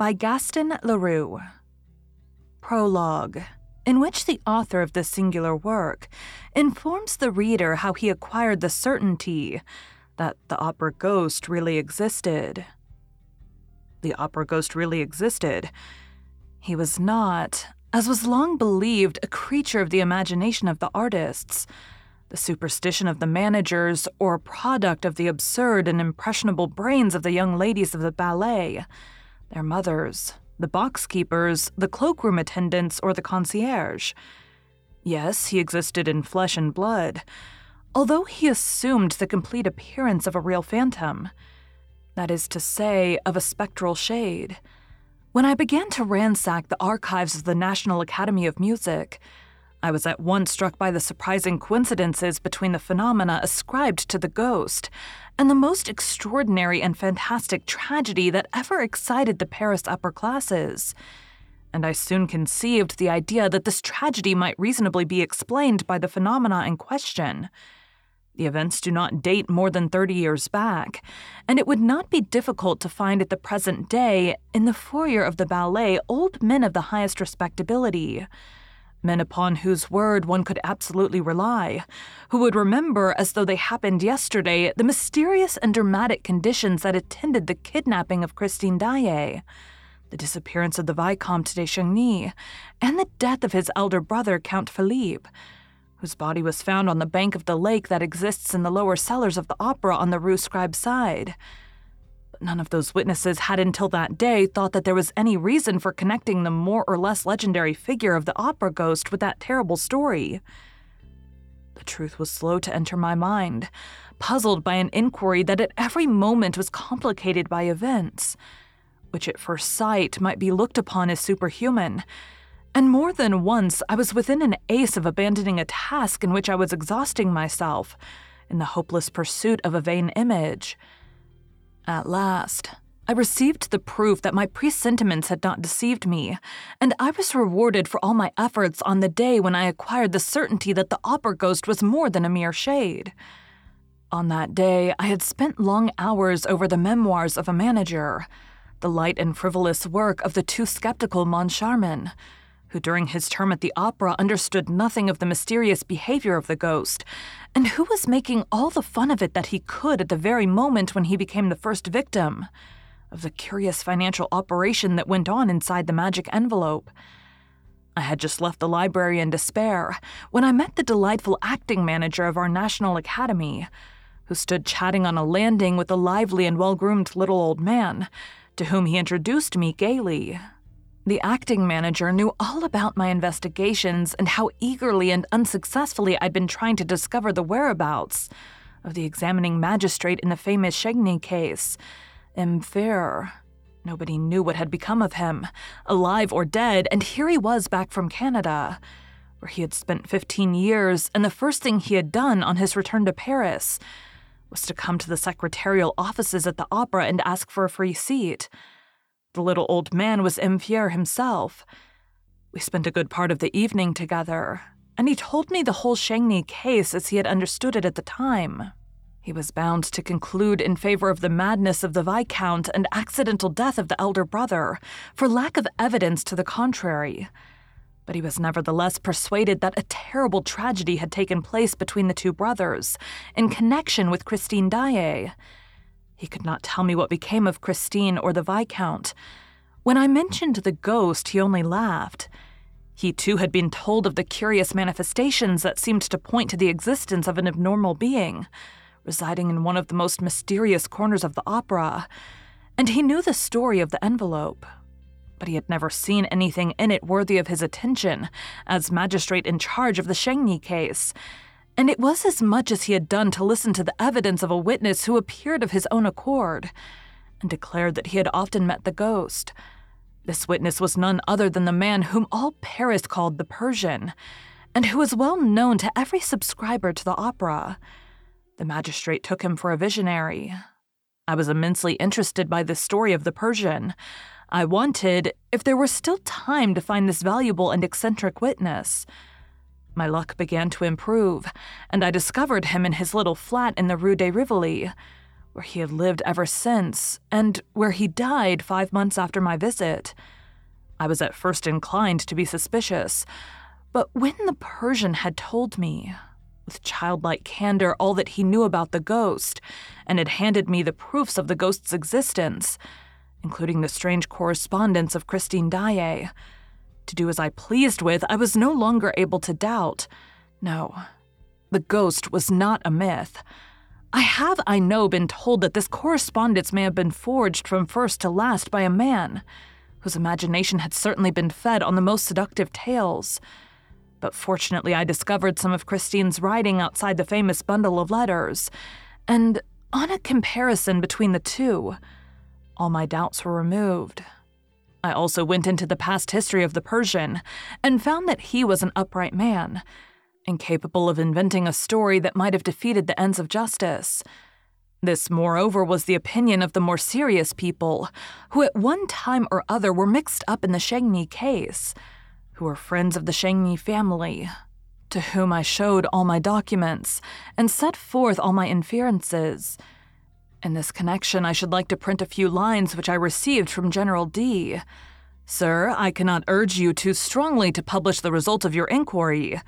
by Gaston Leroux. Prologue, in which the author of this singular work informs the reader how he acquired the certainty that the opera ghost really existed. The opera ghost really existed. He was not, as was long believed, a creature of the imagination of the artists the superstition of the managers, or a product of the absurd and impressionable brains of the young ladies of the ballet, their mothers, the box keepers, the cloakroom attendants, or the concierge. Yes, he existed in flesh and blood, although he assumed the complete appearance of a real phantom. That is to say, of a spectral shade. When I began to ransack the archives of the National Academy of Music, I was at once struck by the surprising coincidences between the phenomena ascribed to the ghost and the most extraordinary and fantastic tragedy that ever excited the Paris upper classes. And I soon conceived the idea that this tragedy might reasonably be explained by the phenomena in question. The events do not date more than 30 years back, and it would not be difficult to find at the present day, in the foyer of the ballet, old men of the highest respectability men upon whose word one could absolutely rely, who would remember as though they happened yesterday the mysterious and dramatic conditions that attended the kidnapping of Christine Daae, the disappearance of the Vicomte de Chagny, and the death of his elder brother, Count Philippe, whose body was found on the bank of the lake that exists in the lower cellars of the opera on the Rue Scribe side. None of those witnesses had until that day thought that there was any reason for connecting the more or less legendary figure of the opera ghost with that terrible story. The truth was slow to enter my mind, puzzled by an inquiry that at every moment was complicated by events, which at first sight might be looked upon as superhuman. And more than once I was within an ace of abandoning a task in which I was exhausting myself in the hopeless pursuit of a vain image. At last, I received the proof that my presentiments had not deceived me, and I was rewarded for all my efforts on the day when I acquired the certainty that the opera ghost was more than a mere shade. On that day, I had spent long hours over the memoirs of a manager, the light and frivolous work of the too skeptical Moncharmin, who during his term at the opera understood nothing of the mysterious behavior of the ghost, and who was making all the fun of it that he could at the very moment when he became the first victim? Of the curious financial operation that went on inside the magic envelope. I had just left the library in despair when I met the delightful acting manager of our National Academy, who stood chatting on a landing with a lively and well groomed little old man, to whom he introduced me gaily the acting manager knew all about my investigations and how eagerly and unsuccessfully I'd been trying to discover the whereabouts of the examining magistrate in the famous Chagny case, M. Faure. Nobody knew what had become of him, alive or dead, and here he was back from Canada, where he had spent 15 years, and the first thing he had done on his return to Paris was to come to the secretarial offices at the opera and ask for a free seat. The little old man was M. Faure himself. We spent a good part of the evening together, and he told me the whole Chagny case as he had understood it at the time. He was bound to conclude in favor of the madness of the Viscount and accidental death of the elder brother, for lack of evidence to the contrary. But he was nevertheless persuaded that a terrible tragedy had taken place between the two brothers, in connection with Christine Daae. He could not tell me what became of Christine or the Viscount. When I mentioned the ghost, he only laughed. He too had been told of the curious manifestations that seemed to point to the existence of an abnormal being residing in one of the most mysterious corners of the opera, and he knew the story of the envelope. But he had never seen anything in it worthy of his attention as magistrate in charge of the Chagny case, and it was as much as he had done to listen to the evidence of a witness who appeared of his own accord and declared that he had often met the ghost. This witness was none other than the man whom all Paris called the Persian, and who was well known to every subscriber to the opera. The magistrate took him for a visionary. I was immensely interested by the story of the Persian. I wanted, if there were still time, to find this valuable and eccentric witness. My luck began to improve, and I discovered him in his little flat in the Rue de Rivoli, where he had lived ever since, and where he died five months after my visit. I was at first inclined to be suspicious, but when the Persian had told me, with childlike candor all that he knew about the ghost and had handed me the proofs of the ghost's existence, including the strange correspondence of Christine Daae. To do as I pleased with, I was no longer able to doubt. No, the ghost was not a myth. I have, I know, been told that this correspondence may have been forged from first to last by a man whose imagination had certainly been fed on the most seductive tales. But fortunately, I discovered some of Christine's writing outside the famous bundle of letters, and on a comparison between the two, all my doubts were removed. I also went into the past history of the Persian and found that he was an upright man, incapable of inventing a story that might have defeated the ends of justice. This, moreover, was the opinion of the more serious people, who at one time or other were mixed up in the Chagny case who were friends of the Chagny family, to whom I showed all my documents and set forth all my inferences. In this connection, I should like to print a few lines which I received from General D. Sir, I cannot urge you too strongly to publish the result of your inquiry.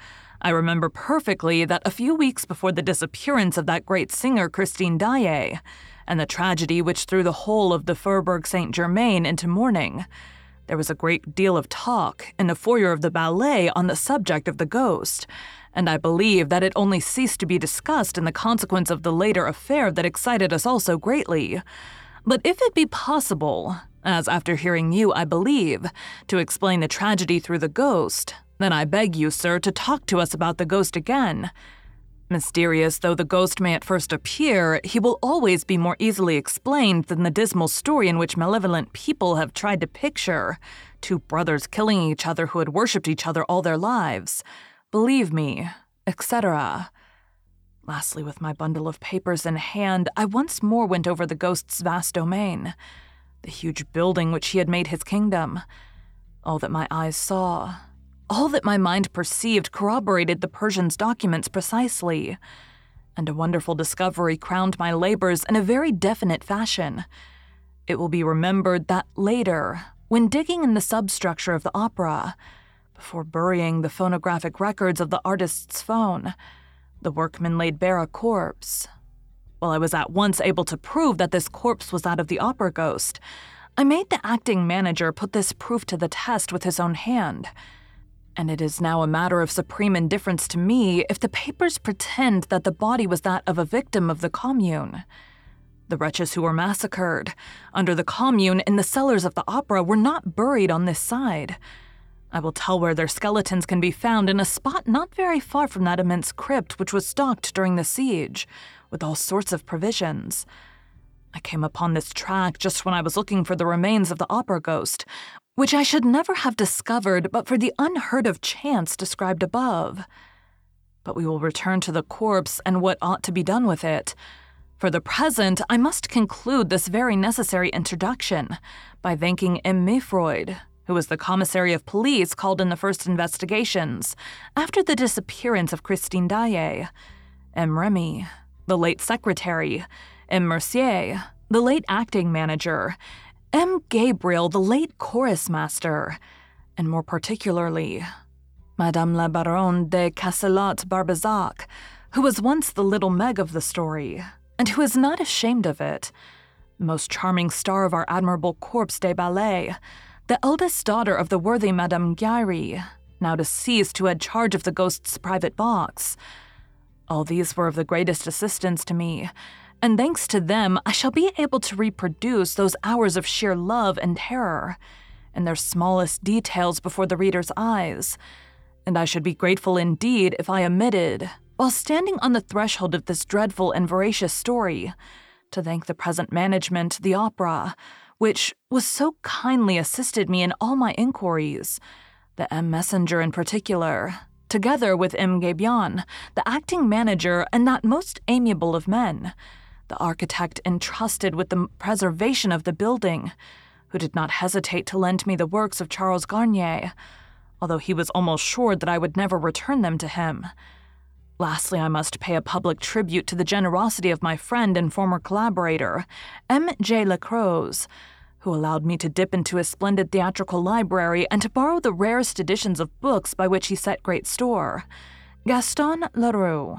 I remember perfectly that a few weeks before the disappearance of that great singer Christine Daae, and the tragedy which threw the whole of the Faubourg Saint Germain into mourning, there was a great deal of talk in the foyer of the ballet on the subject of the ghost, and I believe that it only ceased to be discussed in the consequence of the later affair that excited us all so greatly. But if it be possible, as after hearing you I believe, to explain the tragedy through the ghost, then I beg you, sir, to talk to us about the ghost again Mysterious though the ghost may at first appear, he will always be more easily explained than the dismal story in which malevolent people have tried to picture two brothers killing each other who had worshipped each other all their lives. Believe me, etc. Lastly, with my bundle of papers in hand, I once more went over the ghost's vast domain, the huge building which he had made his kingdom. All that my eyes saw, all that my mind perceived corroborated the Persian's documents precisely, and a wonderful discovery crowned my labors in a very definite fashion. It will be remembered that later, when digging in the substructure of the opera, before burying the phonographic records of the artist's phone, the workmen laid bare a corpse. While I was at once able to prove that this corpse was that of the opera ghost, I made the acting manager put this proof to the test with his own hand and it is now a matter of supreme indifference to me if the papers pretend that the body was that of a victim of the commune. The wretches who were massacred under the commune in the cellars of the opera were not buried on this side. I will tell where their skeletons can be found in a spot not very far from that immense crypt which was stocked during the siege, with all sorts of provisions. I came upon this track just when I was looking for the remains of the opera ghost, which I should never have discovered but for the unheard of chance described above. But we will return to the corpse and what ought to be done with it. For the present, I must conclude this very necessary introduction by thanking M. Mifroid, who was the commissary of police called in the first investigations after the disappearance of Christine Daae, M. Remy, the late secretary, M. Mercier, the late acting manager, M. Gabriel, the late chorus master, and more particularly, Madame la Baronne de Castelot Barbezac, who was once the little Meg of the story, and who is not ashamed of it, most charming star of our admirable corps de ballet, the eldest daughter of the worthy Madame Giry, now deceased, who had charge of the ghost's private box. All these were of the greatest assistance to me, and thanks to them, I shall be able to reproduce those hours of sheer love and terror in their smallest details before the reader's eyes. And I should be grateful indeed if I omitted, while standing on the threshold of this dreadful and voracious story, to thank the present management, the opera, which was so kindly assisted me in all my inquiries, the M. Messager in particular, together with M. Gabion, the acting manager and that most amiable of men, the architect entrusted with the preservation of the building, who did not hesitate to lend me the works of Charles Garnier, although he was almost sure that I would never return them to him. Lastly, I must pay a public tribute to the generosity of my friend and former collaborator, M. J. Lacroze, who allowed me to dip into his splendid theatrical library and to borrow the rarest editions of books by which he set great store. Gaston Leroux.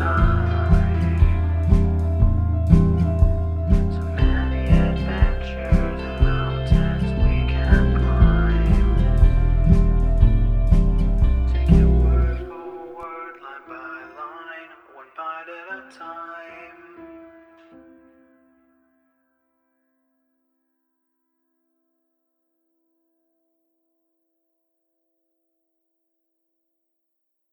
Time.